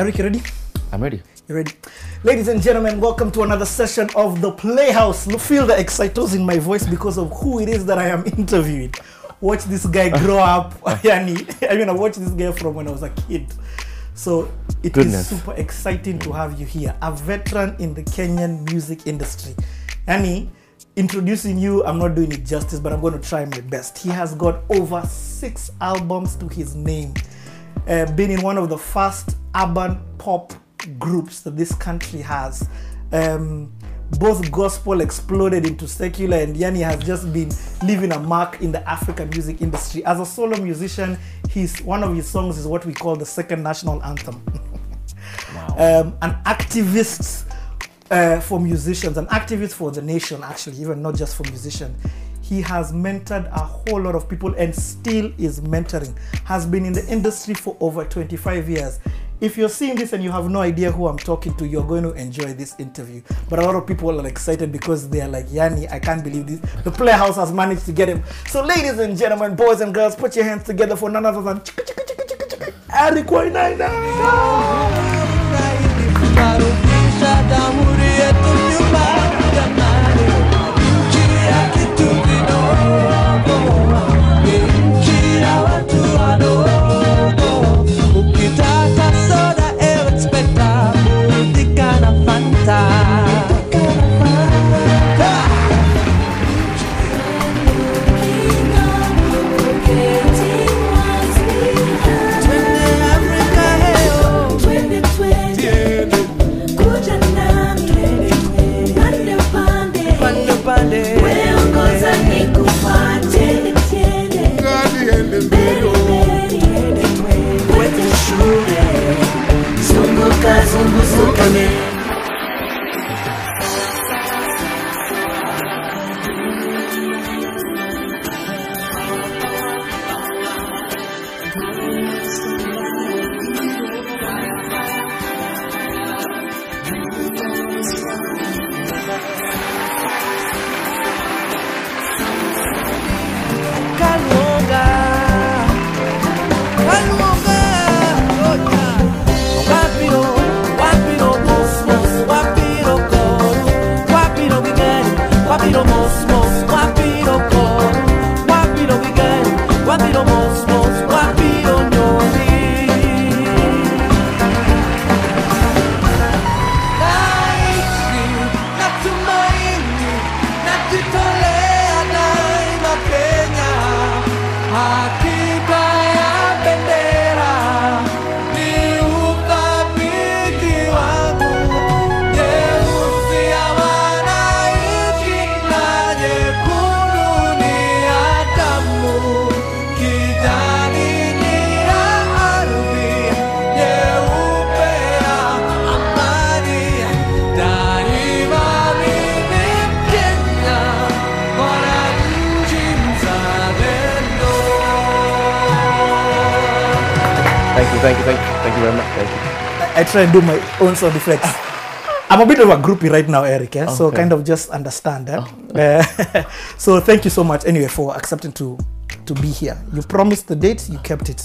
Eric, you ready? I'm ready. You ready? Ladies and gentlemen, welcome to another session of the Playhouse. Look, Feel the excitos in my voice because of who it is that I am interviewing. Watch this guy grow up. Yani, I mean, I watched this guy from when I was a kid. So it is Goodness. super exciting to have you here, a veteran in the Kenyan music industry. Yani, introducing you, I'm not doing it justice, but I'm going to try my best. He has got over six albums to his name uh, been in one of the first urban pop groups that this country has. Um, both gospel exploded into secular, and Yanni has just been leaving a mark in the African music industry. As a solo musician, he's one of his songs is what we call the second national anthem. um, an activist uh, for musicians, an activist for the nation, actually, even not just for musicians. He has mentored a whole lot of people and still is mentoring. Has been in the industry for over 25 years. If you're seeing this and you have no idea who I'm talking to, you're going to enjoy this interview. But a lot of people are excited because they are like, Yanni, I can't believe this. The Playhouse has managed to get him. So, ladies and gentlemen, boys and girls, put your hands together for none other than Chicka Chicka Kalunga, try and do my own sound effects. I'm a bit of a groupie right now, Eric. Eh? So kind of just understand. Eh? Uh, so thank you so much anyway for accepting to to be here. You promised the date, you kept it.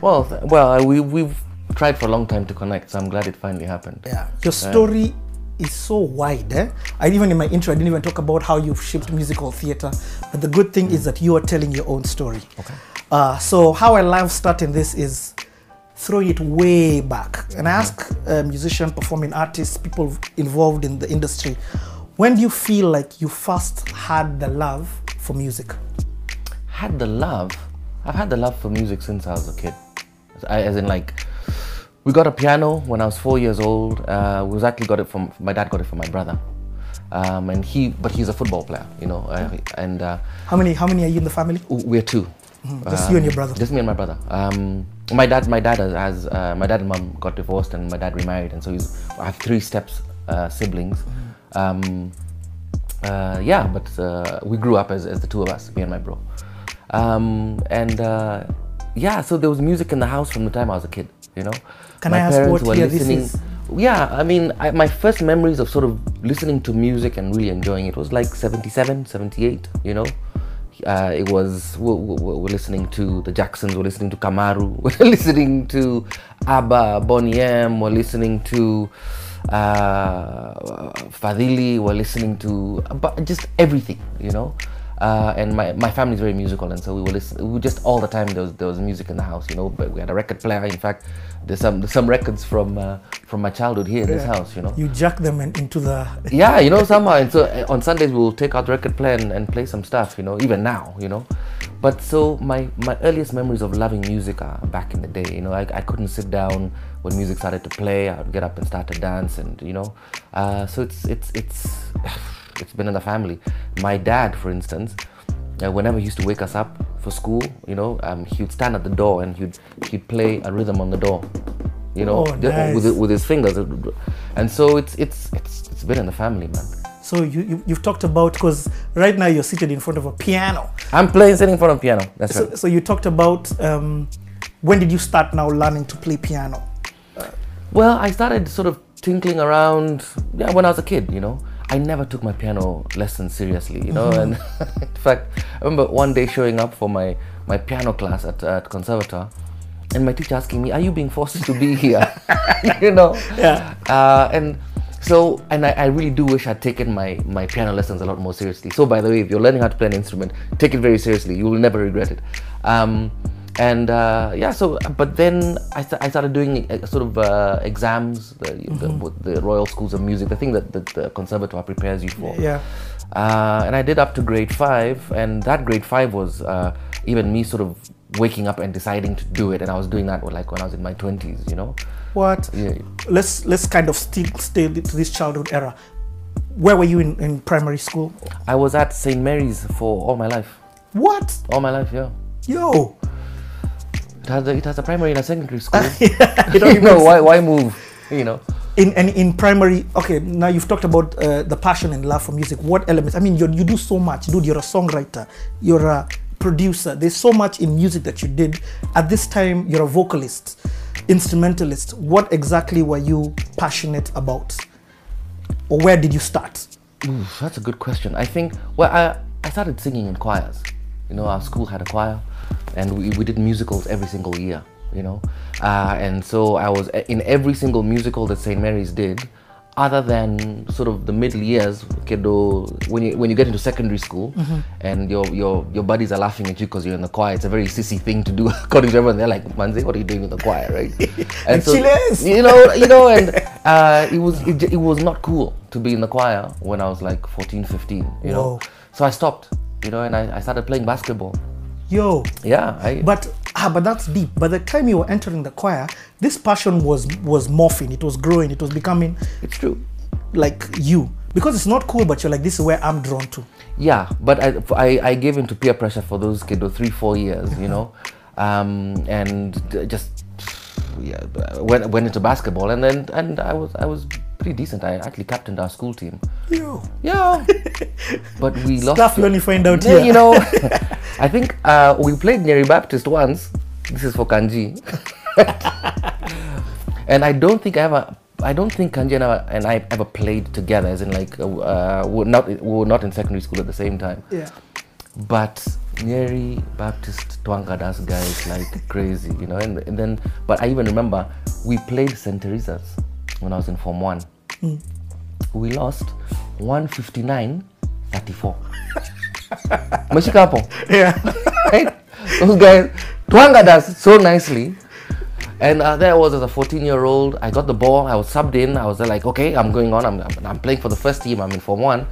Well, well, we we've tried for a long time to connect, so I'm glad it finally happened. Yeah. Your story is so wide. Eh? I even in my intro, I didn't even talk about how you've shaped musical theater. But the good thing is that you are telling your own story. Okay. Uh, so how I love starting this is throwing it way back. And I ask uh, musicians, performing artists, people involved in the industry, when do you feel like you first had the love for music? Had the love. I've had the love for music since I was a kid. I, as in, like, we got a piano when I was four years old. Uh, we was actually got it from my dad. Got it from my brother. um, and he but he's a football player, you know, uh, and uh, How many? How many are you in the family? we're 2 Just you and your brother. Just me and my brother. Um, my dad, my dad has, uh, my dad and mom got divorced, and my dad remarried, and so he's. I have three steps uh, siblings. Um, uh, yeah, but uh, we grew up as, as the two of us, me and my bro. Um, and uh, yeah, so there was music in the house from the time I was a kid. You know, Can I ask what year this is? Yeah, I mean, I, my first memories of sort of listening to music and really enjoying it was like 77, 78, you know. Uh, it was, we're, we're, listening to the Jacksons, we're listening to Kamaru, we're listening to ABBA, Boney M, we're listening to uh, Fadili, we're listening to but just everything, you know. Uh, and my, my family is very musical, and so we were listening. We just all the time there was there was music in the house, you know. But we had a record player. In fact, there's some there's some records from uh, from my childhood here in this house, you know. You jack them in, into the. Yeah, you know somehow. And so uh, on Sundays we'll take out the record player and, and play some stuff, you know. Even now, you know. But so my my earliest memories of loving music are back in the day. You know, I, I couldn't sit down when music started to play. I would get up and start to dance, and you know. Uh, so it's it's it's it's been in the family. My dad, for instance, uh, whenever he used to wake us up for school, you know, um, he would stand at the door and he'd he'd play a rhythm on the door, you know, Oh, nice. with with his fingers, and so it's it's it's it's been in the family, man. So you, you you've talked about because right now you're seated in front of a piano. I'm playing sitting in front of piano. That's So, right. so you talked about um, when did you start now learning to play piano? Well, I started sort of tinkling around yeah, when I was a kid, you know. I never took my piano lessons seriously, you know. And in fact, I remember one day showing up for my, my piano class at, at Conservatoire and my teacher asking me, Are you being forced to be here? you know? Yeah. Uh, and so, and I, I really do wish I'd taken my, my piano lessons a lot more seriously. So, by the way, if you're learning how to play an instrument, take it very seriously. You will never regret it. Um, and uh, yeah, so, but then I, sta- I started doing uh, sort of uh, exams, the, the, what the Royal Schools of Music, the thing that, that the Conservatoire prepares you for. Yeah. Uh, and I did up to grade five, and that grade five was uh, even me sort of waking up and deciding to do it. And I was doing that like when I was in my 20s, you know? What? Yeah. Let's let's kind of still stay to this childhood era. Where were you in, in primary school? I was at St. Mary's for all my life. What? All my life, yeah. Yo. It has a, it has a primary and a secondary school. You you know, why, why move? You know. in and in primary okay now you've talked about uh, the passion and love for music what elements i mean you you do so much dude you're a songwriter you're a producer there's so much in music that you did at this time you're a vocalist instrumentalist what exactly were you passionate about or where did you start Ooh, that's a good question. I think, well, I, I started singing in choirs. You know, our school had a choir, and we, we did musicals every single year, you know. Uh, and so I was in every single musical that St. Mary's did, other than sort of the middle years, kiddo, when you, when you get into secondary school and your, your, your buddies are laughing at you because you're in the choir, it's a very sissy thing to do according to everyone. They're like, Manze, what are you doing in the choir, right? and Chiles. you know, you know, and uh, it was it, it was not cool to be in the choir when I was like 14, 15, you know. So I stopped, you know, and I, I started playing basketball. Yo. Yeah, I, but ah but that's deep. By the time you were entering the choir this passion was was morphing. It was growing. It was becoming it's true. like you. Because it's not cool but you're like this is where i'm drawn to. Yeah, but I I gave into peer pressure for those kiddo three, four years, you know, um, and just yeah, went went into basketball, and then and I was I was pretty decent. I actually captained our school team. yo. Yeah, but we lost. stuff you only find out Yeah, here. you know, I think uh, we played Nyeri Baptist once. This is for Kanji, and I don't think I ever. I don't think Kanji and I, and I ever played together, as in like uh, uh, we're not we were not in secondary school at the same time. yeah But Nyeri Baptist Twanga das guys like crazy, you know. And, and then, but I even remember we played St. Teresa's when I was in Form One. We lost 159 34. Umeshika hapo? yeah right? Those guys, Twanga does so nicely. And uh, there I was as a 14 year old. I got the ball. I was subbed in. I was like, okay, I'm going on. I'm, I'm, playing for the first team. I'm in Form 1.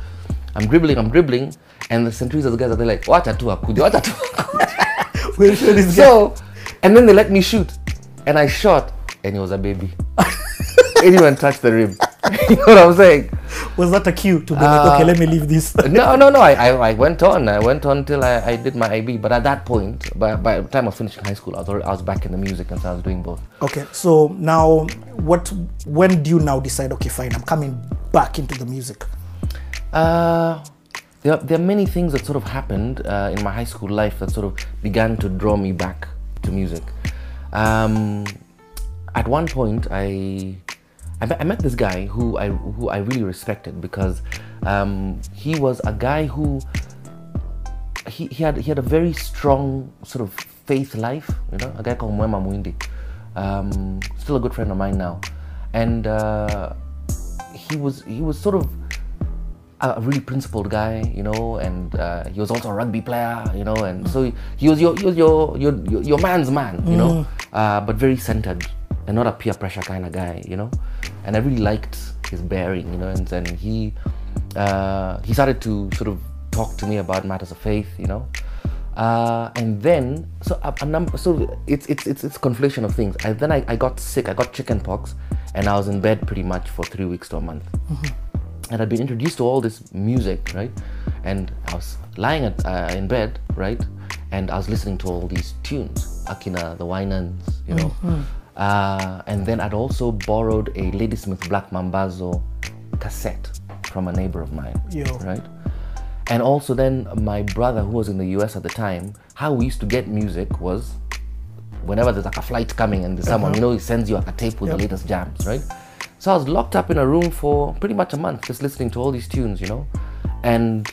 I'm dribbling, I'm dribbling. And the St. Teresa's guys are there like, watch tu akuje, wacha tu akuje." we'll show this guy So, and then they let me shoot. And I shot, and it was a baby. didn't touch the rim. you know what I'm saying? Was that a cue to be like, Uh, okay, let me leave this? no, no, no. I, I, I went on. I went on till I, I did my IB. But at that point, by, by the time of finishing high school, I was already, I was back in the music, and so I was doing both. okay, so now, what? When do you now decide? Okay, fine, I'm coming back into the music. Uh, there, there are many things that sort of happened uh, in my high school life that sort of began to draw me back to music. Um, at one point, I I met, I met this guy who I who I really respected because um, he was a guy who he, he had he had a very strong sort of faith life, you know, a guy called Mwema Mwindi. Um, still a good friend of mine now, and uh, he was he was sort of a really principled guy, you know, and uh, he was also a rugby player, you know, and so he, he was your he was your your your, your man's man, you know, uh, but very centered and not a peer pressure kind of guy, you know, and I really liked his bearing, you know, and then he uh, he started to sort of talk to me about matters of faith, you know. Uh, and then, so a, a number, so it's it's it's it's a conflation of things. I, then I, I got sick. I got chicken pox, and I was in bed pretty much for three weeks to a month and I'd been introduced to all this music, right? And I was lying at, uh, in bed, right? And I was listening to all these tunes, Akina, the Winans, you know. Uh, and then I'd also borrowed a Ladysmith Black Mambazo cassette from a neighbor of mine, Yo. right? And also then my brother, who was in the US at the time, how we used to get music was whenever there's like a flight coming and there's someone, you know, he sends you like a tape with the latest jams, right? So I was locked up in a room for pretty much a month, just listening to all these tunes, you know, and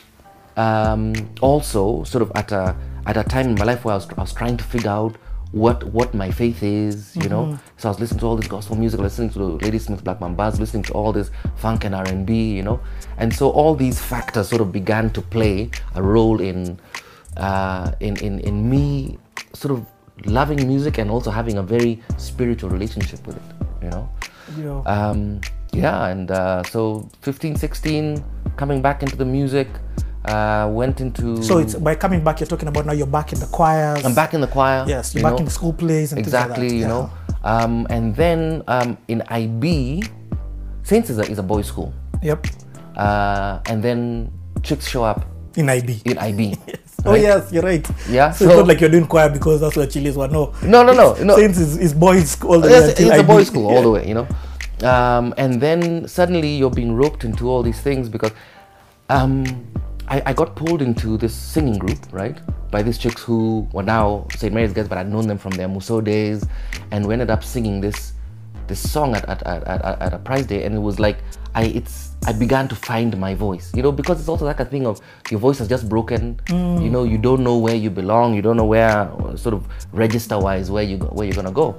um, also sort of at a at a time in my life where I was, I was trying to figure out what what my faith is, you know. So I was listening to all this gospel music, listening to Ladysmith Black Mambazo, listening to all this funk and R and B, you know, and so all these factors sort of began to play a role in uh, in, in in me sort of loving music and also having a very spiritual relationship with it, you know. Yo. Um, yeah, and uh, so 15, 16, coming back into the music, uh, went into. so it's by coming back, you're talking about now you're back in the choirs. I'm back in the choir. Yes, you're you back know. in the school plays and Exactly, things like that. you know. Um, and then um, in IB, Saints is a, is a boys' school. Yep. Uh, and then chicks show up In IB. in IB. Oh right? yes, you're right. Yeah, So, it's not like you're doing choir because that's what Chilis were. No. No, no, no, no. Saints is, is boys school all the Yes, until it's a boys' school all the way, you know. Um, and then suddenly you're being roped into all these things because um, I, I got pulled into this singing group, right, by these chicks who were now St. Mary's guys, but I'd known them from their Muso days, and we ended up singing this this song at, at, at, at, at a prize day, and it was like I it's I began to find my voice, you know, because it's also like a thing of your voice has just broken, you know, you don't know where you belong, you don't know where sort of register wise where you where you're gonna go.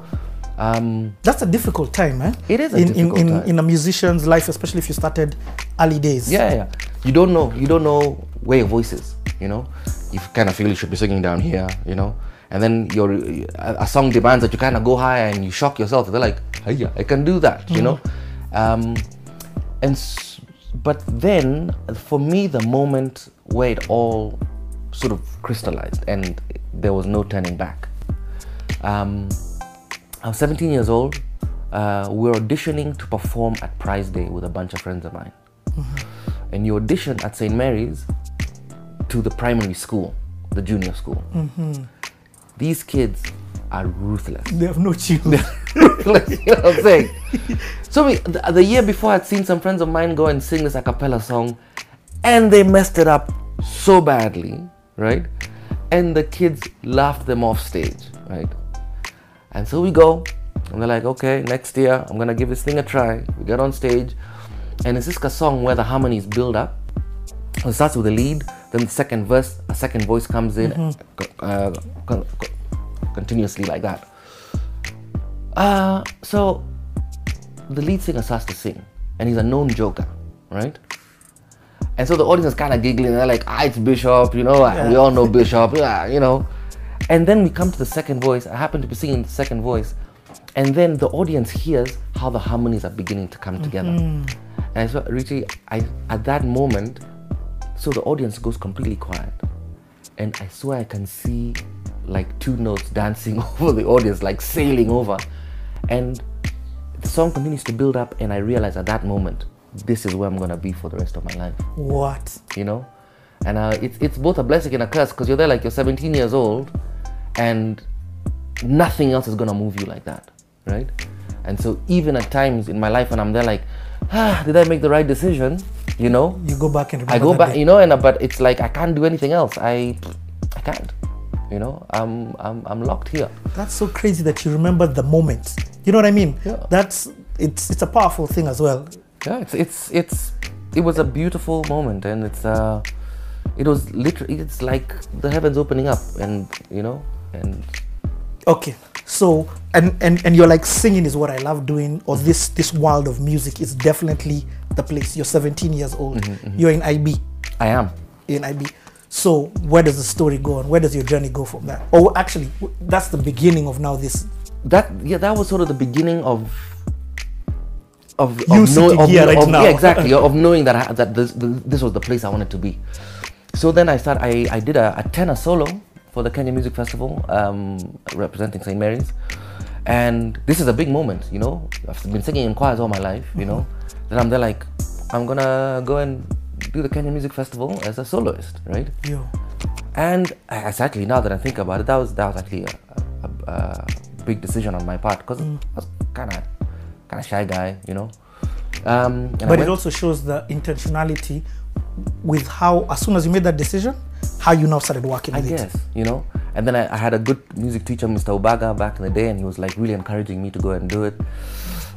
Um, That's a difficult time, eh? It is a in, difficult in, in, time. in a musician's life, especially if you started early days. Yeah, yeah. You don't know. You don't know where your voice is. You know, you kind of feel you should be singing down here. You know, and then your a, song demands that you kind of go higher and you shock yourself. They're like, hey, yeah, I can do that. You know, um, and s- but then for me, the moment where it all sort of crystallized and there was no turning back. Um, I was 17 years old. Uh, we were auditioning to perform at Prize Day with a bunch of friends of mine. And you audition at St. Mary's to the primary school, the junior school. Mm-hmm. These kids are ruthless. They have no tune. Ruthless, you know what I'm saying? So we, the, the year before, I'd seen some friends of mine go and sing this a cappella song, and they messed it up so badly, right? And the kids laughed them off stage, right? And so we go, and they're like, okay, next year I'm gonna give this thing a try. We get on stage, and it's just a song where the harmonies build up. It starts with the lead, then the second verse, a second voice comes in, co- uh, con- co- continuously like that. Uh, so the lead singer starts to sing, and he's a known joker, right? And so the audience is kind of giggling. They're like, "Ah, it's Bishop, you know. We all know Bishop, yeah, you know." And then we come to the second voice. I happen to be singing the second voice, and then the audience hears how the harmonies are beginning to come together. And so, Richie, I at that moment, so the audience goes completely quiet, and I swear I can see like two notes dancing over the audience, like sailing over, and the song continues to build up, and I realize at that moment this is where I'm gonna be for the rest of my life. What? You know, and uh, it's it's both a blessing and a curse because you're there like you're 17 years old, and nothing else is gonna move you like that, right? And so even at times in my life when I'm there like, ah, did I make the right decision? You know, You go back and I go back, day. you know, and uh, but it's like I can't do anything else. I I can't. You know, I'm I'm I'm locked here. That's so crazy that you remember the moment. You know what I mean? Yeah. That's it's it's a powerful thing as well. Yeah, it's it's it's it was a beautiful moment, and it's uh, it was literally it's like the heavens opening up, and you know, and Okay. So and and and you're like singing is what I love doing, or this this world of music is definitely the place. You're 17 years old. Mm-hmm, You're in IB. I am. In IB. So where does the story go and where does your journey go from that? Oh, actually, that's the beginning of now this. That yeah, that was sort of the beginning of of You of, sitting here right of, now. Yeah, exactly. of knowing that I, that this this was the place I wanted to be. So then I started. I, I did a, a tenor solo for the Kenya Music Festival, um, representing St Mary's, and this is a big moment. You know, I've been singing in choirs all my life. You know, then I'm there like I'm gonna go and do the Kenya Music Festival as a soloist, right? Yeah. And exactly now that I think about it, that was that was actually a, a, a big decision on my part because I was kind of kind of shy guy, you know. Um, But it also shows the intentionality with how, as soon as you made that decision, how you now started working I with it. guess, you know. And then I, I had a good music teacher, Mr. Obaga, back in the day, and he was like really encouraging me to go and do it.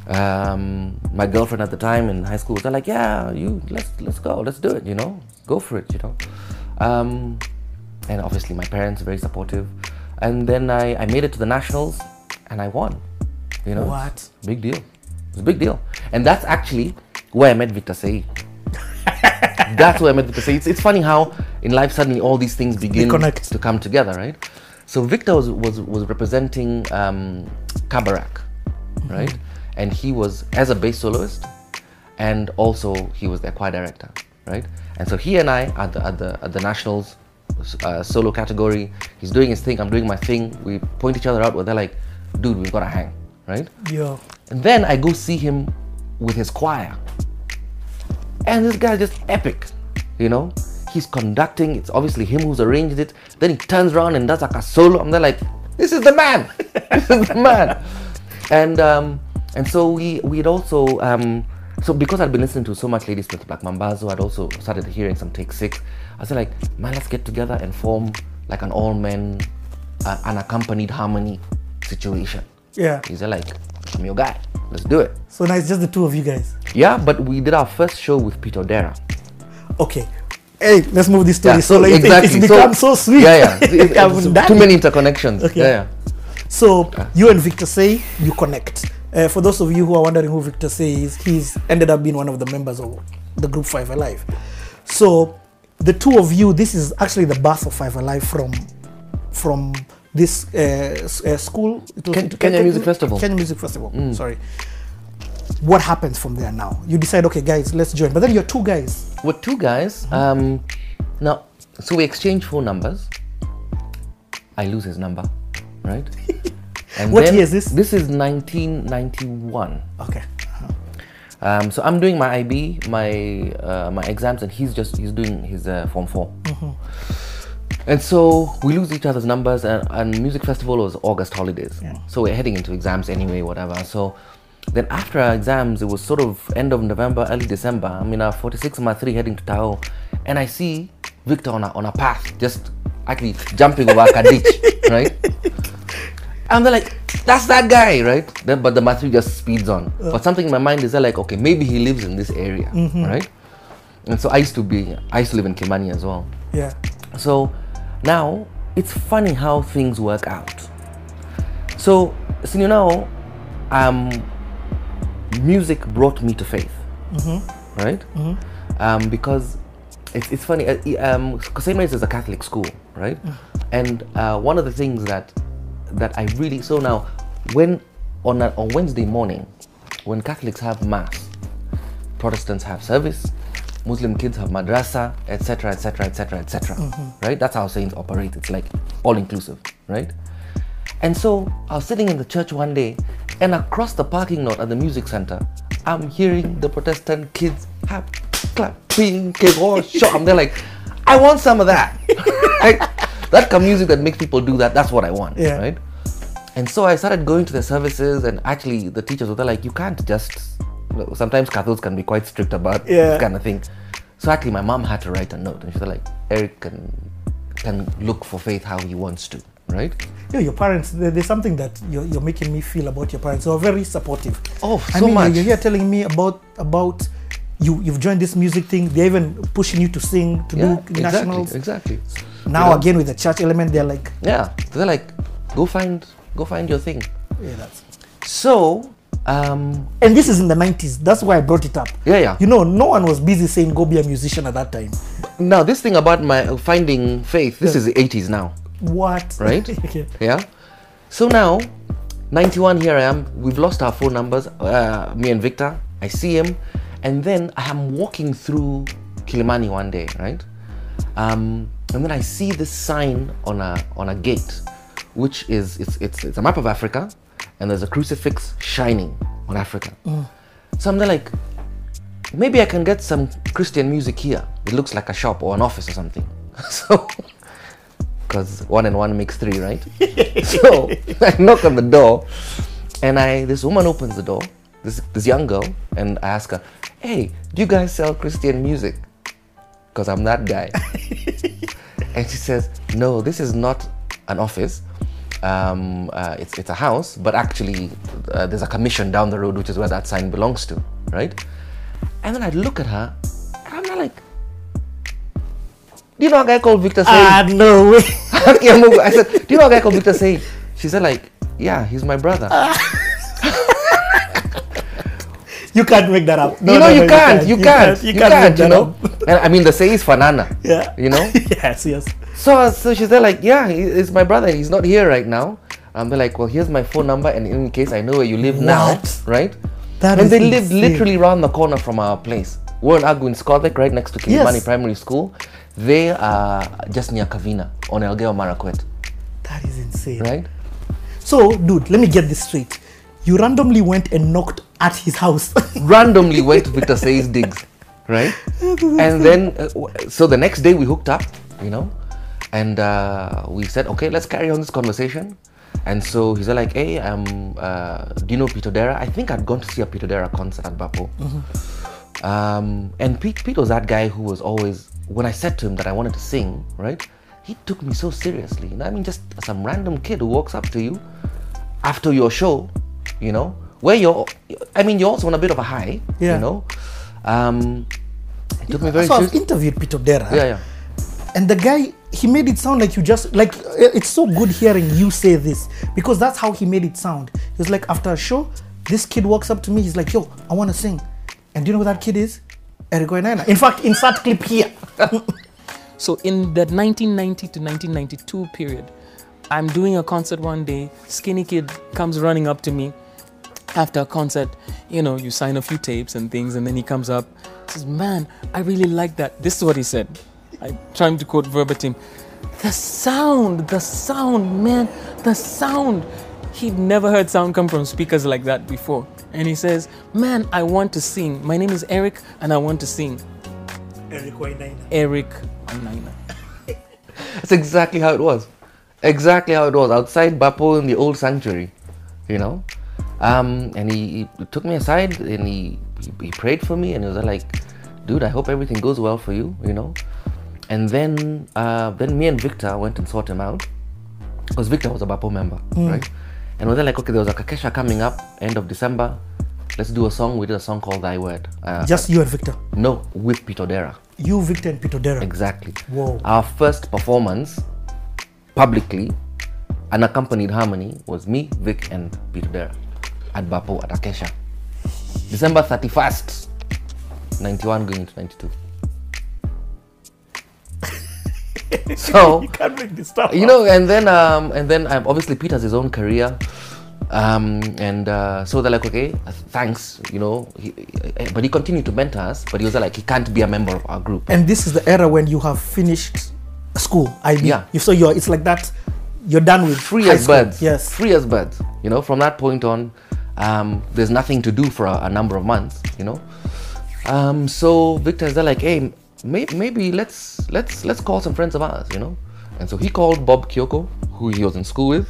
Um, my girlfriend at the time in high school was like, "Yeah, you let's let's go, let's do it, you know, go for it, you know." Um, and obviously my parents are very supportive. And then I, I made it to the nationals, and I won. You know, What? big deal. It's a big deal, and that's actually where I met Victor Sei. that's what I meant to Say. It's, it's funny how in life suddenly all these things begin to come together, right? So Victor was was, was representing um, Kabarak, right? And he was as a bass soloist, and also he was their choir director, right? And so he and I at the at the at the nationals uh, solo category, he's doing his thing, I'm doing my thing. We point each other out. Where they're like, "Dude, we've got to hang," right? Yeah. And then I go see him with his choir. And this guy is just epic, you know? He's conducting, it's obviously him who's arranged it. Then he turns around and does like a solo. I'm there like, this is the man! this is the man! And um, and so we we'd also um, so because I'd been listening to so much Ladysmith Black Mambazo, I'd also started hearing some Take Six. I said like, man, let's get together and form like an all men, uh, unaccompanied harmony situation. Yeah. He's like, I'm your guy. Let's do it. So now it's just the two of you guys. Yeah, but we did our first show with Peter Dera. Okay. Hey, let's move this story. Yeah, so, like, it- exactly. it's become so, sweet. Yeah, yeah. It- it- it's too many interconnections. Okay. Yeah, yeah. So you and Victor Sei, you connect. Uh, for those of you who are wondering who Victor Sei is, he's ended up being one of the members of the group Five Alive. So the two of you, this is actually the birth of Five Alive from from this uh, uh, school. It was- Ken- it- Kenya Music Festival. Kenya Music Festival. Sorry. What happens from there now? You decide, okay, guys, let's join. But then you're two guys. We're two guys. Um, now, so we exchange phone numbers. I lose his number, right? And What year is this? This is 1991. Okay. Um, so I'm doing my IB, my uh, my exams, and he's just he's doing his uh, form 4 And so we lose each other's numbers, and, and music festival was August holidays. So we're heading into exams anyway, whatever. So then after our exams, it was sort of end of November, early December. I'm in a 46 matatu heading to Tao, and I see Victor on a on a path, just actually jumping over a ditch, right? And they're like, that's that guy, right? Then, but the matatu just speeds on. Uh. But something in my mind is like, okay, maybe he lives in this area, mm-hmm. right? And so I used to be, I used to live in Kilimani as well. Yeah. So now it's funny how things work out. So, so you know, um, music brought me to faith, right? Um, because it's, it's funny. Uh, um, St. Mary's is a Catholic school, right? And uh, one of the things that that I really so now when on a, on Wednesday morning, when Catholics have mass, Protestants have service, Muslim kids have madrasa, etc., etc., etc., etc. Right? That's how saints operate. It's like all inclusive, right? And so I was sitting in the church one day, and across the parking lot at the music center, I'm hearing the Protestant kids hap, clapping, kego, shot. I'm there like, I want some of that. Right? That kind of music that makes people do that, that's what I want. Yeah. Right? And so I started going to the services, and actually, the teachers were there like, you can't just. Sometimes Catholics can be quite strict about Yeah. this kind of thing. So actually, my mom had to write a note, and she was like, Eric can can look for faith how he wants to, right? Yeah, your parents, there's something that you're, you're making me feel about your parents. They're very supportive. Oh, I so mean, much. you're here telling me about about you you've joined this music thing. They're even pushing you to sing, to Yeah, do nationals. exactly, exactly. Now again with the church element, they're like, Yeah, they're like, go find, go find your thing. yeah, that's. So, um, And this is in the 90s. That's why I brought it up. Yeah, yeah. You know, no one was busy saying go be a musician at that time. now this thing about my finding faith, this is the 80s now, What? right? okay. Yeah. So now, 91, here I am. We've lost our phone numbers, uh, me and Victor. I see him, and then I am walking through Kilimani one day, right? Um, and then I see this sign on a on a gate, which is it's it's it's a map of Africa, and there's a crucifix shining on Africa. Mm. So I'm there like, maybe I can get some Christian music here. It looks like a shop or an office or something. so, because one and one makes three, right? so I knock on the door, and I this woman opens the door, this this young girl, and I ask her, "Hey, do you guys sell Christian music?" Because I'm that guy. and she says, "No, this is not an office. Um, uh, it's it's a house, but actually uh, there's a commission down the road, which is where that sign belongs to, right?" And then I look at her, and I'm not like, "Do you know a guy called Victor Sei?" Ah, no way. I said, do you know a guy called Victor Sei? She said like, yeah, he's my brother. You can't make that up. No, you know, no, you, no, can't, you can't, You you can't, can't, you know. And I mean, the say is Fanana. Yeah. You know. yes, yes. So, uh, so she said like, yeah, it's my brother. He's not here right now. I'm like, well, here's my phone number, and in case I know where you live now, What? right? That and they live insane. literally around the corner from our place. We're in Agu in Scovic, right next to Kilimani Yes. Primary School. They are just near Kavina on Elgeyo Marakwet, That is insane. right? So, dude, let me get this straight. You randomly went and knocked at his house. randomly went to Victor Sei's digs, right? and then, uh, so the next day we hooked up, you know, and uh, we said, okay, let's carry on this conversation. And so he's like, hey, um, uh, do you know Peter Dera? I think I'd gone to see a Peter Dera concert at Bapo. Um, and Pete, Pete was that guy who was always, when I said to him that I wanted to sing, right? He took me so seriously. You know, I mean, just some random kid who walks up to you after your show, you know, where you're, I mean, you're also on a bit of a high, Yeah. you know. Um, it took me very so I've interviewed Peter Dera. Yeah, yeah. And the guy, he made it sound like you just, like, uh, it's so good hearing you say this because that's how he made it sound. He was like, after a show, this kid walks up to me, he's like, yo, I want to sing. And do you know who that kid is? Eric Wainaina. In fact, insert clip here. So in the 1990 to 1992 period, I'm doing a concert one day. Skinny kid comes running up to me after a concert. You know, you sign a few tapes and things, and then he comes up, says, "Man, I really like that." This is what he said. I'm trying to quote verbatim. The sound, the sound, man, the sound. He'd never heard sound come from speakers like that before. And he says, Man, I want to sing. My name is Eric, and I want to sing. Eric Wainaina. Eric Wainaina. That's exactly how it was. Exactly how it was outside Bapo in the old sanctuary, you know. Um, and he, he took me aside and he, he prayed for me and he was like, "Dude, I hope everything goes well for you," you know. And then uh, then me and Victor went and sought him out because Victor was a Bapo member, right? And we were like, okay, there was a Kakesha coming up end of December. Let's do a song. We did a song called Thy Word. Uh, Just you and Victor. no, with Peter Dera. You, Victor, and Peter Dera. Exactly. Whoa. Our first performance publicly, unaccompanied harmony, was me, Vic, and Peter Dera at Bapo at Akesha. December 31st, 91 going into 92. so, You can't make this stuff you know, and then um, and then um, obviously Pete has his own career, um, and uh, so they're like, okay, uh, thanks, you know, he, uh, but he continued to mentor us, but he was like, he can't be a member of our group. And this is the era when you have finished school, IB. Yeah. You so you're it's like that. You're done with free as school. birds. Yes. Free as birds. You know, from that point on, Um, there's nothing to do for a, a number of months, you know. Um, so Victor's there like, hey, may, maybe let's let's let's call some friends of ours, you know. And so he called Bob Kioko, who he was in school with,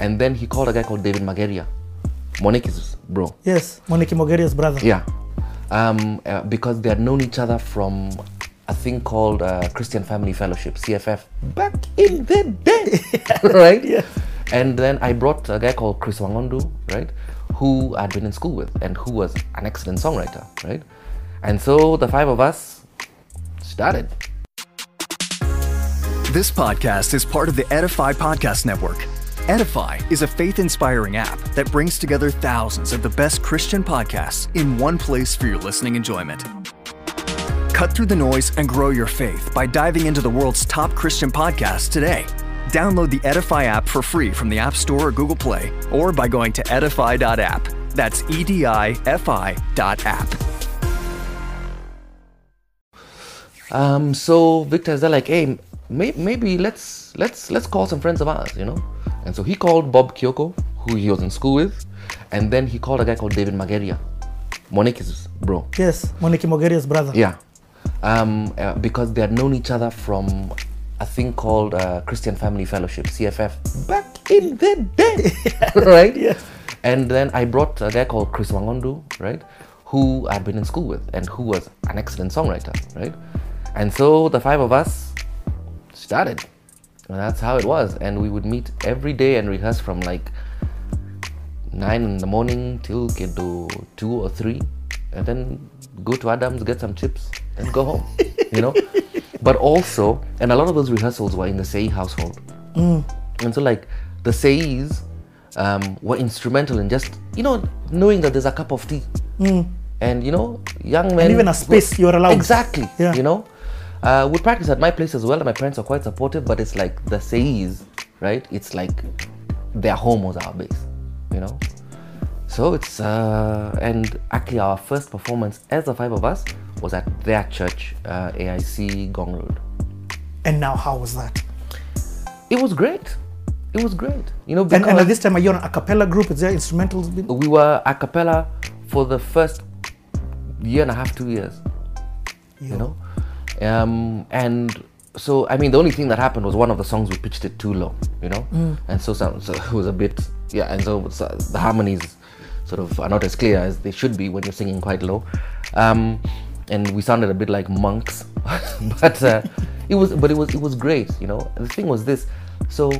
and then he called a guy called David Mageria, Monique's bro. Yes, Monique Mogeria's brother. Yeah, um, uh, because they had known each other from a thing called uh, Christian Family Fellowship (CFF) back in the day, right? Yeah. And then I brought a guy called Chris Wangondu, right, who I'd been in school with and who was an excellent songwriter, right? And so the five of us started. This podcast is part of the Edify Podcast Network. Edify is a faith inspiring app that brings together thousands of the best Christian podcasts in one place for your listening enjoyment. Cut through the noise and grow your faith by diving into the world's top Christian podcasts today. Download the Edify app for free from the App Store or Google Play, or by going to edify.app. That's E D I F I dot app. Um, so Victor's there like, hey, may, maybe let's let's let's call some friends of ours, you know. And so he called Bob Kioko, who he was in school with, and then he called a guy called David Mageria, Monique's bro. Yes, Monique Mogeria's brother. Yeah, um, uh, because they had known each other from a thing called uh, Christian Family Fellowship (CFF) back in the day, right? Yes. And then I brought a guy called Chris Wangondu, right, who I'd been in school with and who was an excellent songwriter, right? And so the five of us started. And that's how it was. And we would meet every day and rehearse from like nine in the morning till get to two or three, and then go to Adams, get some chips, and go home. you know. But also, and a lot of those rehearsals were in the Sei household, and so like the Seis um, were instrumental in just you know knowing that there's a cup of tea, and you know young men even a space you're allowed. exactly. Yeah. You know, uh, we practice at my place as well, and my parents are quite supportive. But it's like the Seis, right? It's like their home was our base, you know. So it's uh, and actually our first performance as the five of us was at their church, uh, AIC Ngong Road. And now, how was that? It was great. It was great, you know. And, and at this time, are you on a cappella group? Is there instrumentals? Been? we were a cappella for the first year and a half, two years. you know um, and so i mean the only thing that happened was one of the songs we pitched it too low you know and so, some, so it was a bit yeah and so, so the harmonies sort of are not as clear as they should be when you're singing quite low um, and we sounded a bit like monks but uh, it was but it was it was great you know the thing was this so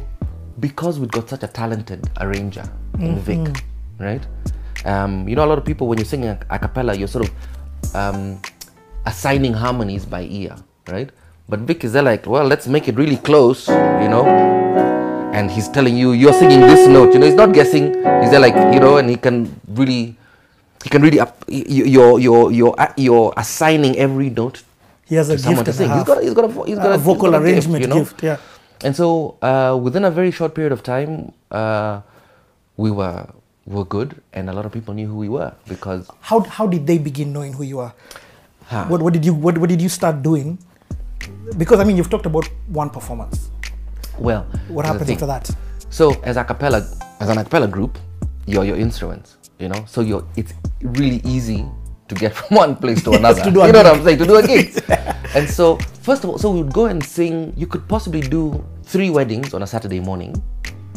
because we've got such a talented arranger in vic right um, you know a lot of people when you're singing a, a cappella you're sort of um, assigning harmonies by ear, right? But Vic is there like, well, let's make it really close, you know. And he's telling you, you're singing this note, you know. He's not guessing. He's there like, you know, and he can really, he can really up. You're you're you're you're assigning every note He has a gift to sing. He's got he's got a he's got a a, vocal got a gift, arrangement you know? gift, yeah. And so uh, within a very short period of time, uh, we were we were good, and a lot of people knew who we were because How, how did they begin knowing who you are? Huh. What, what did you what, what did you start doing? Because I mean, you've talked about one performance. well, What happens after that? So as a cappella, as an a cappella group, you're your instruments, you know. So you're it's really easy to get from one place to another. to do you know what. I'm saying? To do a gig. and so first of all, so we would go and sing. You could possibly do three weddings on a Saturday morning,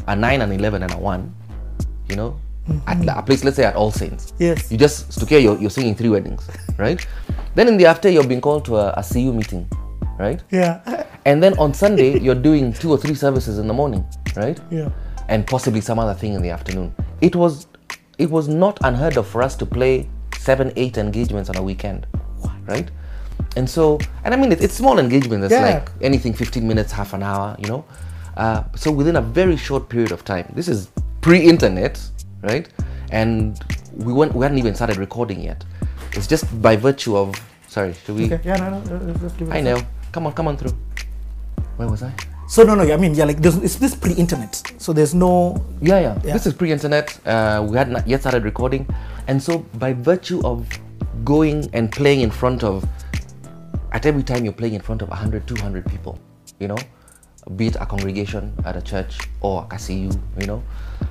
a nine, an eleven, and a one. You know, at a place, let's say at All Saints. Yes. You just Stukia, you're, you're singing three weddings, right? then in the after, you're being called to a, a CU meeting, right? Yeah, And then on Sunday, you're doing two or three services in the morning, right? yeah. And possibly some other thing in the afternoon. It was, it was not unheard of for us to play seven, eight engagements on a weekend, right? And so, and I mean, it, it's small engagements. It's Yeah. like anything 15 minutes, half an hour, you know. Uh, so within a very short period of time, this is pre-internet, right? And we weren't, we hadn't even started recording yet. It's just by virtue of, sorry, should we? Okay. Yeah, no, no. let's give it a I know. Come on, come on through. Where was I? So no, no. I mean, yeah, like there's, it's this pre-internet, so there's no. Yeah, yeah. Yeah. This is pre-internet. Uh, we had not yet started recording, and so by virtue of going and playing in front of, at every time you're playing in front of 100, 200 people, you know, be it a congregation at a church or a KCU, you know.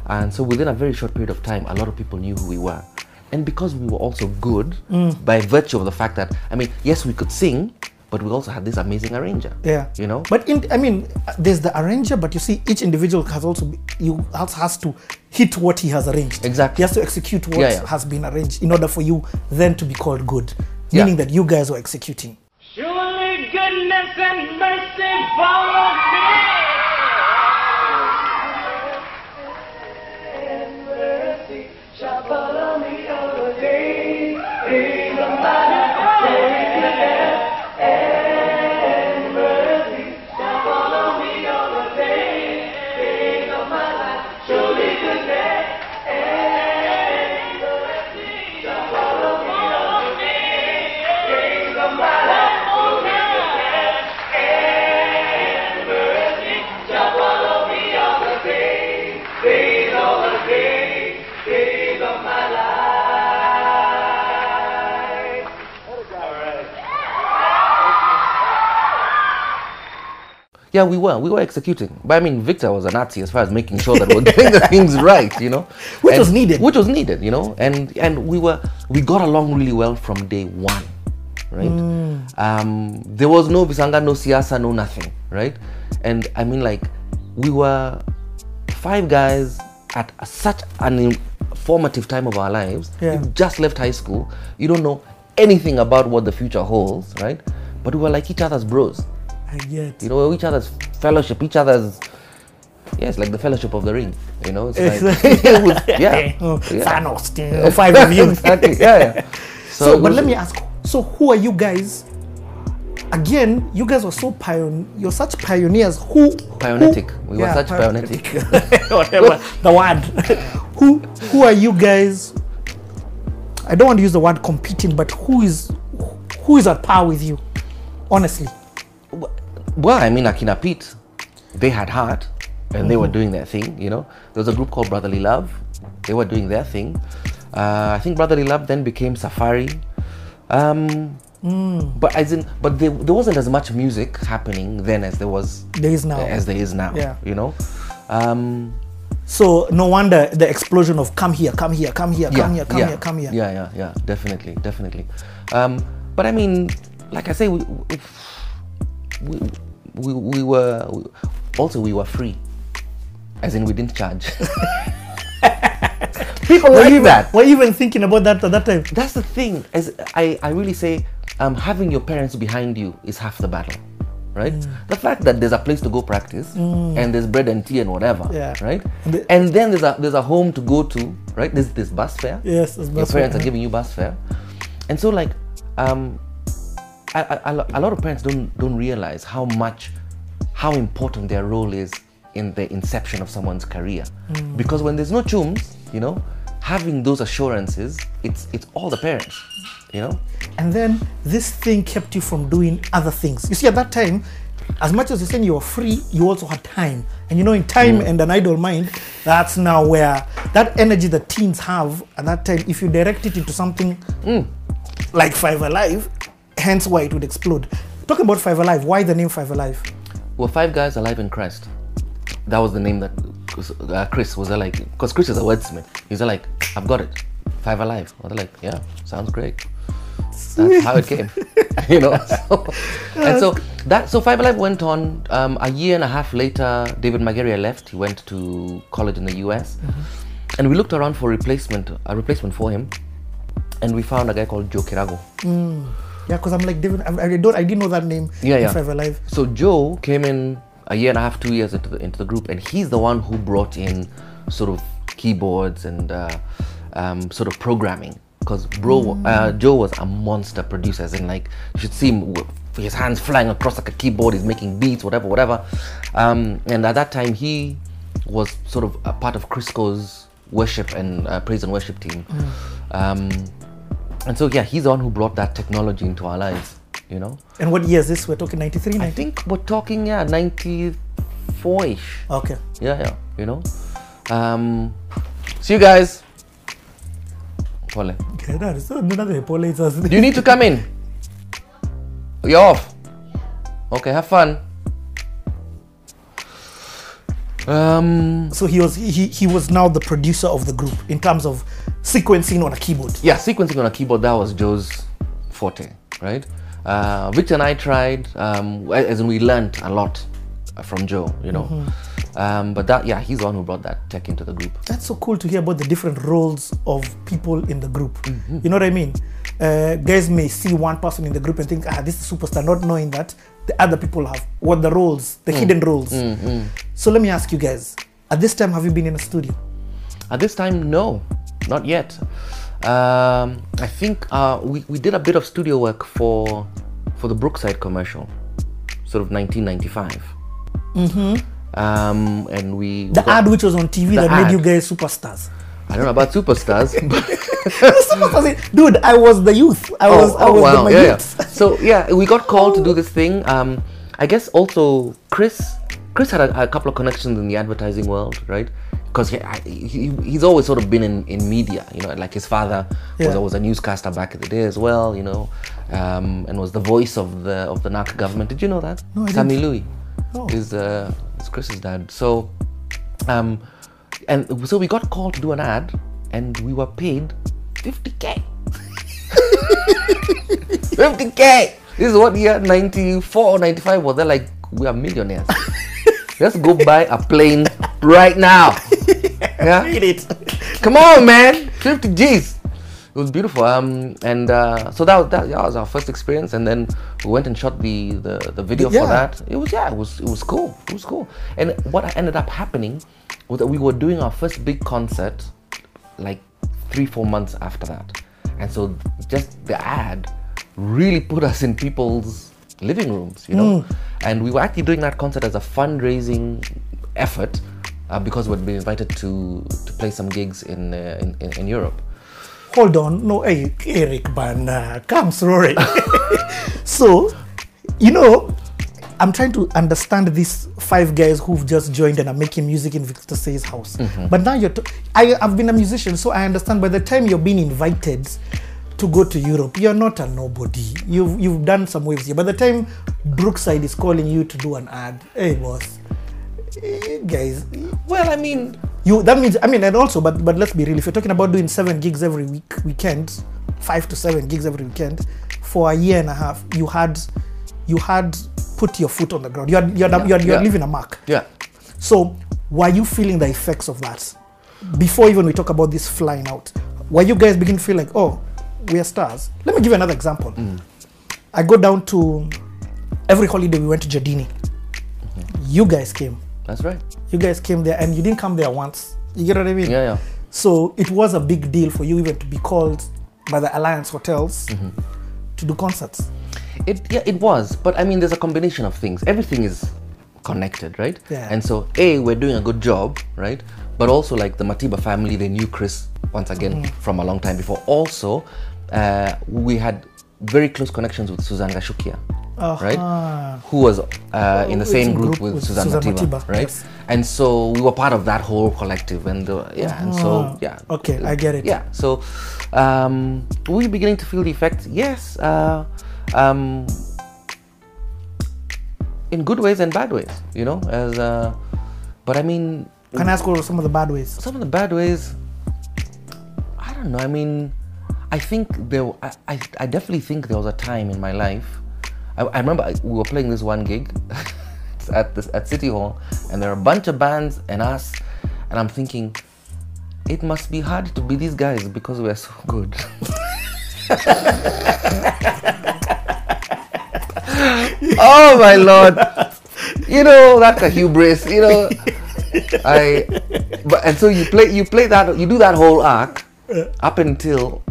And so within a very short period of time, a lot of people knew who we were. And because we were also good, by virtue of the fact that, I mean, yes, we could sing, but we also had this amazing arranger. Yeah. You know? But in, I mean, uh, there's the arranger, but you see, each individual has also be, you also has to hit what he has arranged. Exactly. He has to execute what Yeah, yeah. has been arranged in order for you then to be called good. Yeah. Meaning that you guys were executing. Surely goodness and mercy follow me. Yeah, we were. We were executing. But I mean, Victor was a Nazi as far as making sure that we're doing the things right, you know. Which And- was needed. Which was needed, you know. And and we were we got along really well from day one, right? Um, there was no bisanga, no siasa, no nothing, right? And I mean, like, we were five guys at such an informative time of our lives. Yeah. You just left high school. You don't know anything about what the future holds, right? But we were like each other's bros. I get. You know, each other's fellowship, each other's. Yeah, it's like the fellowship of the ring. You know, it's like yeah, Oh, yeah. Thanos, you know, five of you. exactly. Yeah, yeah. So, it but let me ask. So, who are you guys? Again, you guys were so pion. You're such pioneers. Who? Pionetic. who- We were such pionetic. Whatever the word. who? Who are you guys? I don't want to use the word competing, but who is who is at par with you? Honestly, Well, I mean, Akina Pete, they had heart, and they were doing their thing. You know, there was a group called Brotherly Love. They were doing their thing. Uh, I think Brotherly Love then became Safari. Um, But as in, but there, there wasn't as much music happening then as there was there is now. as there is now. Yeah. You know. Um, So no wonder the explosion of come here, come here, come here, come here, come yeah, here, come here. Yeah, yeah, yeah, definitely, definitely. Um, but I mean, like I say, we we, we, we were we, also we were free, as in we didn't charge. People Were like you, that. were even thinking about that at that time? That's the thing. As I, I really say, um, having your parents behind you is half the battle, right? Mm. The fact that there's a place to go practice and there's bread and tea and whatever, Yeah. right? And the- And then there's a there's a home to go to, right? There's this bus fare. Yes, it's your parents fare, are giving you bus fare, and so like, um, I, I, a lot of parents don't don't realize how much, how important their role is in the inception of someone's career, Mm. because when there's no chums, you know, having those assurances, it's it's all the parents, you know. And then this thing kept you from doing other things. You see, at that time, as much as you're saying you were free, you also had time. And you know, in time Mm. and an idle mind, that's now where that energy that teens have at that time, if you direct it into something Mm. like Five Alive, hence why it would explode. Talking about Five Alive, why the name Five Alive? We're five guys alive in Christ. That was the name that uh, Chris was like, because Chris is a wordsmith. He's like, I've got it, five alive. I was like, yeah, sounds great. That's how it came, you know. So, and so that so Five Alive went on. Um, a year and a half later, David Mageria left. He went to college in the U.S. And we looked around for replacement, a replacement for him, and we found a guy called Joe Kirago. Yeah, because I'm like, David, I, I don't, I didn't know that name. Yeah, yeah. So Joe came in a year and a half, two years into the into the group, and he's the one who brought in sort of keyboards and uh, um, sort of programming. Because bro, uh, Joe was a monster producer, and like you should see him with his hands flying across like a keyboard. He's making beats, whatever, whatever. Um, and at that time, he was sort of a part of Crisco's worship and uh, praise and worship team. Um, and so yeah, he's the one who brought that technology into our lives. You know. And what year is this? We're talking 93, I 90? think we're talking yeah 94 ish. Okay. Yeah, yeah, you know. Um, see you guys. Pole. Okay, that is another apologies. Do you need to come in? You're off. Okay, have fun. Um, So he was he, he was now the producer of the group in terms of sequencing on a keyboard. yeah, sequencing on a keyboard that was Joe's forte, right? Uh, Victor and I tried, um, as in we learned a lot from Joe, you know. Um, but that, yeah, he's the one who brought that tech into the group. That's so cool to hear about the different roles of people in the group. Mm-hmm. You know what I mean? Uh, guys may see one person in the group and think, ah, this is superstar, not knowing that the other people have what the roles, Mm. the hidden roles. So let me ask you guys: At this time, have you been in a studio? At this time, no, not yet. Um, I think uh, we, we did a bit of studio work for for the Brookside commercial, sort of 1995. Mm-hmm. Um, and we, we The got- ad which was on TV that made you guys superstars. I don't know about superstars, but Superstars, Dude, I was the youth. I was, I was the my Oh, yeah, yeah. So yeah, we got called to do this thing. Um, I guess also Chris, Chris had a, a couple of connections in the advertising world, right? Because he, he, he's always sort of been in, in media, you know, like his father was, Yeah. was a newscaster back in the day as well, you know, um, and was the voice of the of the NAC government. Did you know that? No, I Sammy didn't. Lui Oh. is uh, is Chris's dad. So, um, and so we got called to do an ad, and we were paid 50k. 50k. This is what year 94 or 95 was. They're like, we are millionaires. Let's go buy a plane right now. Yeah. Read it. Come on, man. 50 G's. It was beautiful. Um, and uh, so that, was- that, that was our first experience. And then we went and shot the, the, the video Yeah. for that. It was, yeah, it was, it was cool. It was cool. And what ended up happening was that we were doing our first big concert like three, four months after that. And so just the ad really put us in people's living rooms, you know. And we were actually doing that concert as a fundraising effort uh, because we'd been invited to to play some gigs in uh, in, in, in Europe. Hold on. No, hey, Eric Bana, come sorry. so, you know, I'm trying to understand these five guys who've just joined and are making music in Victor Sei's house. Mm-hmm. But now you're, t- I, I've been a musician, so I understand by the time you're being invited to go to Europe, you're not a nobody. You've, you've done some waves here. By the time Brookside is calling you to do an ad, hey, boss, eh, guys, Well, I mean, you that means I mean and also but but let's be real if you're talking about doing seven gigs every week weekend five to seven gigs every weekend for a year and a half you had you had put your foot on the ground. You had you had, you had, you had yeah. leaving a mark. Yeah. so were you feeling the effects of that? Before even we talk about this flying out were you guys begin to feel like oh we are stars? Let me give you another example. I go down to every holiday we went to Jardini you guys came That's right. you guys came there and you didn't come there once. You get what I mean? Yeah, yeah. So it was a big deal for you even to be called by the Alliance Hotels to do concerts. It yeah, it was. But I mean, there's a combination of things. Everything is connected, right? Yeah. And so, a we're doing a good job, right? But also, like the Matiba family, they knew Chris once again from a long time before. Also, uh, we had very close connections with Suzanne Gachukia, right? Who was uh, in the same group, group with, with Suzanne, Suzanne Matiba, Matiba, right? yes. And so we were part of that whole collective, and uh, yeah, and so yeah. Okay, I get it. Yeah. So, um, were we beginning to feel the effects? Yes. Uh, um, in good ways and bad ways, you know. As uh, but I mean, Can I ask what some of the bad ways? some of the bad ways. I don't know. I mean, I think there. I, I definitely think there was a time in my life. I, I remember I, we were playing this one gig at this at City Hall, and there are a bunch of bands and us, and I'm thinking, it must be hard to be these guys because we are so good. oh my lord! You know that's a hubris. You know, I. But and so you play you play that you do that whole arc up until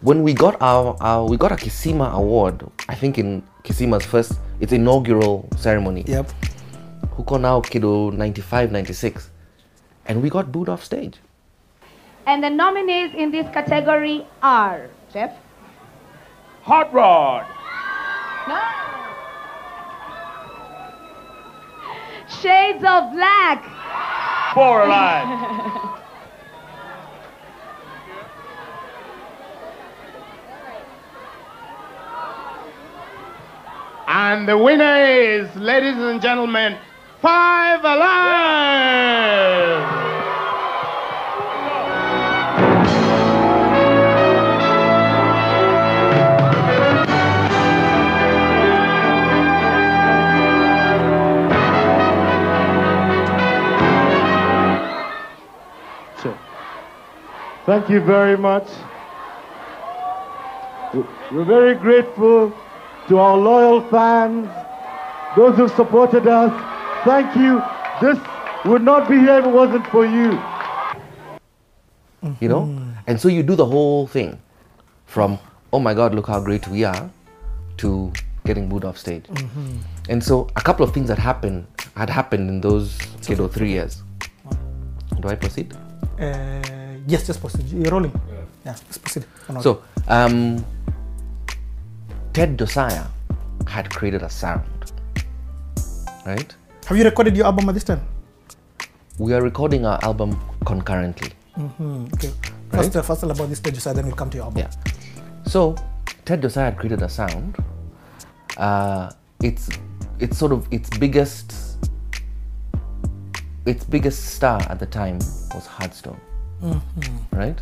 when we got our, our we got a Kisima award. I think in Kisima's first its inaugural ceremony. Yep. Huko now Kido 95, 96. And we got booed off stage. And the nominees in this category are Jeff. Hot Rod, No. Shades of Black. Borderline, and the winner is, ladies and gentlemen, Five Alive! Thank you very much. We're very grateful to our loyal fans, those who supported us. Thank you. This would not be here if it wasn't for you. you know and so you do the whole thing from oh my god look how great we are to getting booed off stage and so a couple of things that happened had happened in those kiddo three years do i proceed Uh, yes, just proceed. You're rolling. Yeah, just proceed. Or not. so um ted josiah had created a sound right have you recorded your album at this time? we are recording our album concurrently Hmm, okay. First, uh, first about this stage, so then we'll come to your album. Yeah. So Ted Josiah had created a sound. Uh, it's it's sort of its biggest its biggest star at the time was Hardstone, right?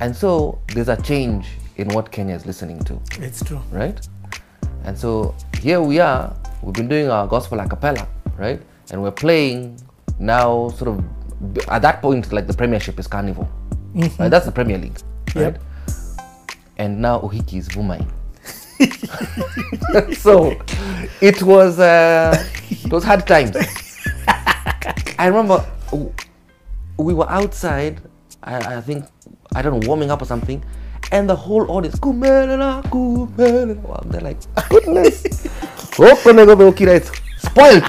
And so there's a change in what Kenya is listening to, It's true. right? And so here we are. We've been doing our gospel a cappella, right? And we're playing now, sort of at that point, like the Premiership is Carnival, right? That's the Premier League, right? Yep. And now Ohiki is Vumai. so it was uh, it was hard times. I remember we were outside. I, I think I don't know warming up or something, and the whole audience. Wow, They're like, goodness, Okira, it's spoiled.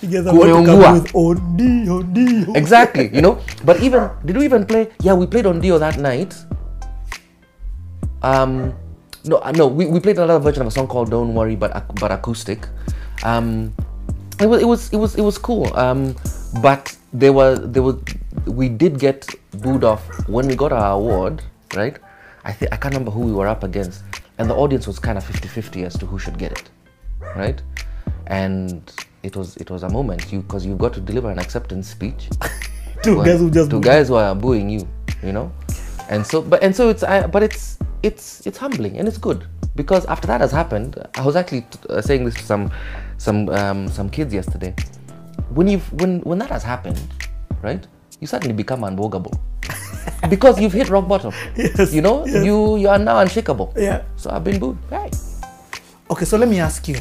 You guys are about Kumeungua. come with Odi, Odi. Exactly, you know. But even did we even play? Yeah, we played on Dio that night. Um, no, uh, no, we, we played another version of a song called "Don't Worry," but but acoustic. Um, it was it was it was it was cool. Um, but there were there was we did get booed off when we got our award, right? I think I can't remember who we were up against, and the audience was kind of 50-50 as to who should get it, right? And it was it was a moment you because you've got to deliver an acceptance speech Two guys who just moved. guys who are booing you, you know, and so but and so it's I, but it's it's it's humbling and it's good because after that has happened, I was actually t- uh, saying this to some some um, some kids yesterday. When you when when that has happened, right, you suddenly become unbogable because you've hit rock bottom. Yes, you know, yes. you you are now unshakable. Yeah. So I've been booed. Hey. Okay, so let me ask you.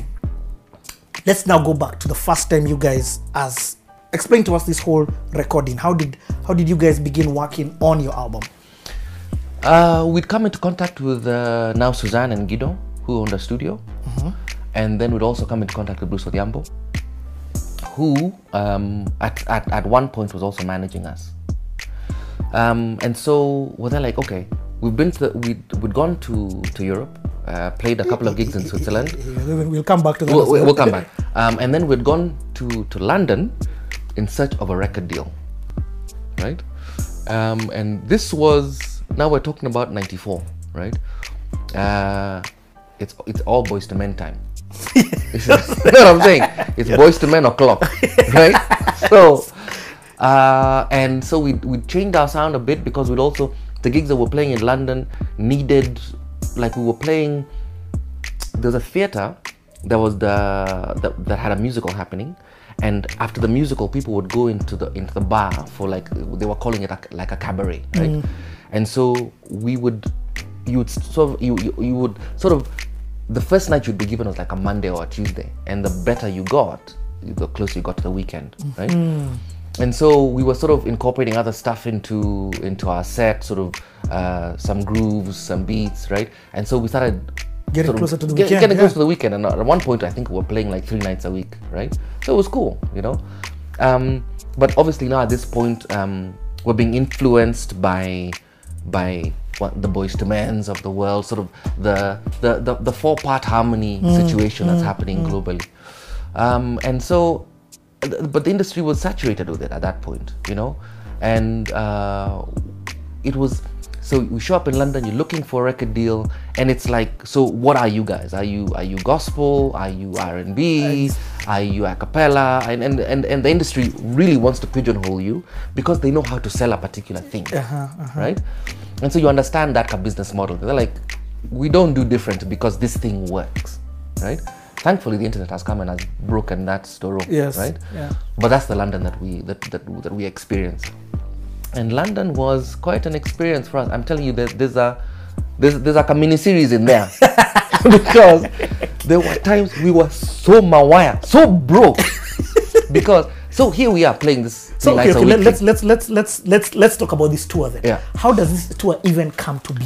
Let's now go back to the first time you guys as explain to us this whole recording. How did how did you guys begin working on your album? Uh, we'd come into contact with uh, now Suzanne and Guido, who owned a studio, and then we'd also come into contact with Bruce Odhiambo, who um, at, at, at one point was also managing us. Um, and so they're like, okay, we've been to we'd, we'd gone to to Europe, uh, played a couple of gigs in Switzerland. We'll come back to that. We'll, we'll come back. Um, and then we'd gone to, to London in search of a record deal, right? Um, and this was now we're talking about '94, right? Uh, it's it's all Boyz II Men time. you know what I'm saying? It's Boyz II Men o'clock, right? So, uh, and so we we changed our sound a bit because we'd also the gigs that we're playing in London needed like we were playing there's a theater that was the that, that had a musical happening. And after the musical people would go into the into the bar for like they were calling it a, like a cabaret right? And so we would you would sort of you, you you would sort of the first night you'd be given was like a monday or a tuesday. And the better you got the closer you got to the weekend right and so we were sort of incorporating other stuff into into our set sort of uh, some grooves some beats right? And so we started Getting of closer to the get- weekend, getting yeah. closer to the weekend. And at one point i think we were playing like three nights a week right? So it was cool you know? Um, but obviously now at this point um, we're being influenced by by what the Boyz II Men's of the world sort of the the the, the four part harmony Mm, situation that's happening globally. Um, and so but the industry was saturated with it at that point you know and uh, it was So we show up in London. You're looking for a record deal, and it's like, so what are you guys? Are you are you gospel? Are you R and B? Are you a cappella? And, and and and the industry really wants to pigeonhole you because they know how to sell a particular thing, right? And so you understand that business model. They're like, we don't do different because this thing works, right? Thankfully, the internet has come and has broken that story, Yes, right? yeah. But that's the London that we that that, that we experienced and London was quite an experience for us. I'm telling you that there's a there's, there's like a mini series in there because there were times we were so mawaya, so broke because so here we are playing this. So okay, okay let, let's let's let's let's let's let's talk about this tour then. Yeah. How does this tour even come to be?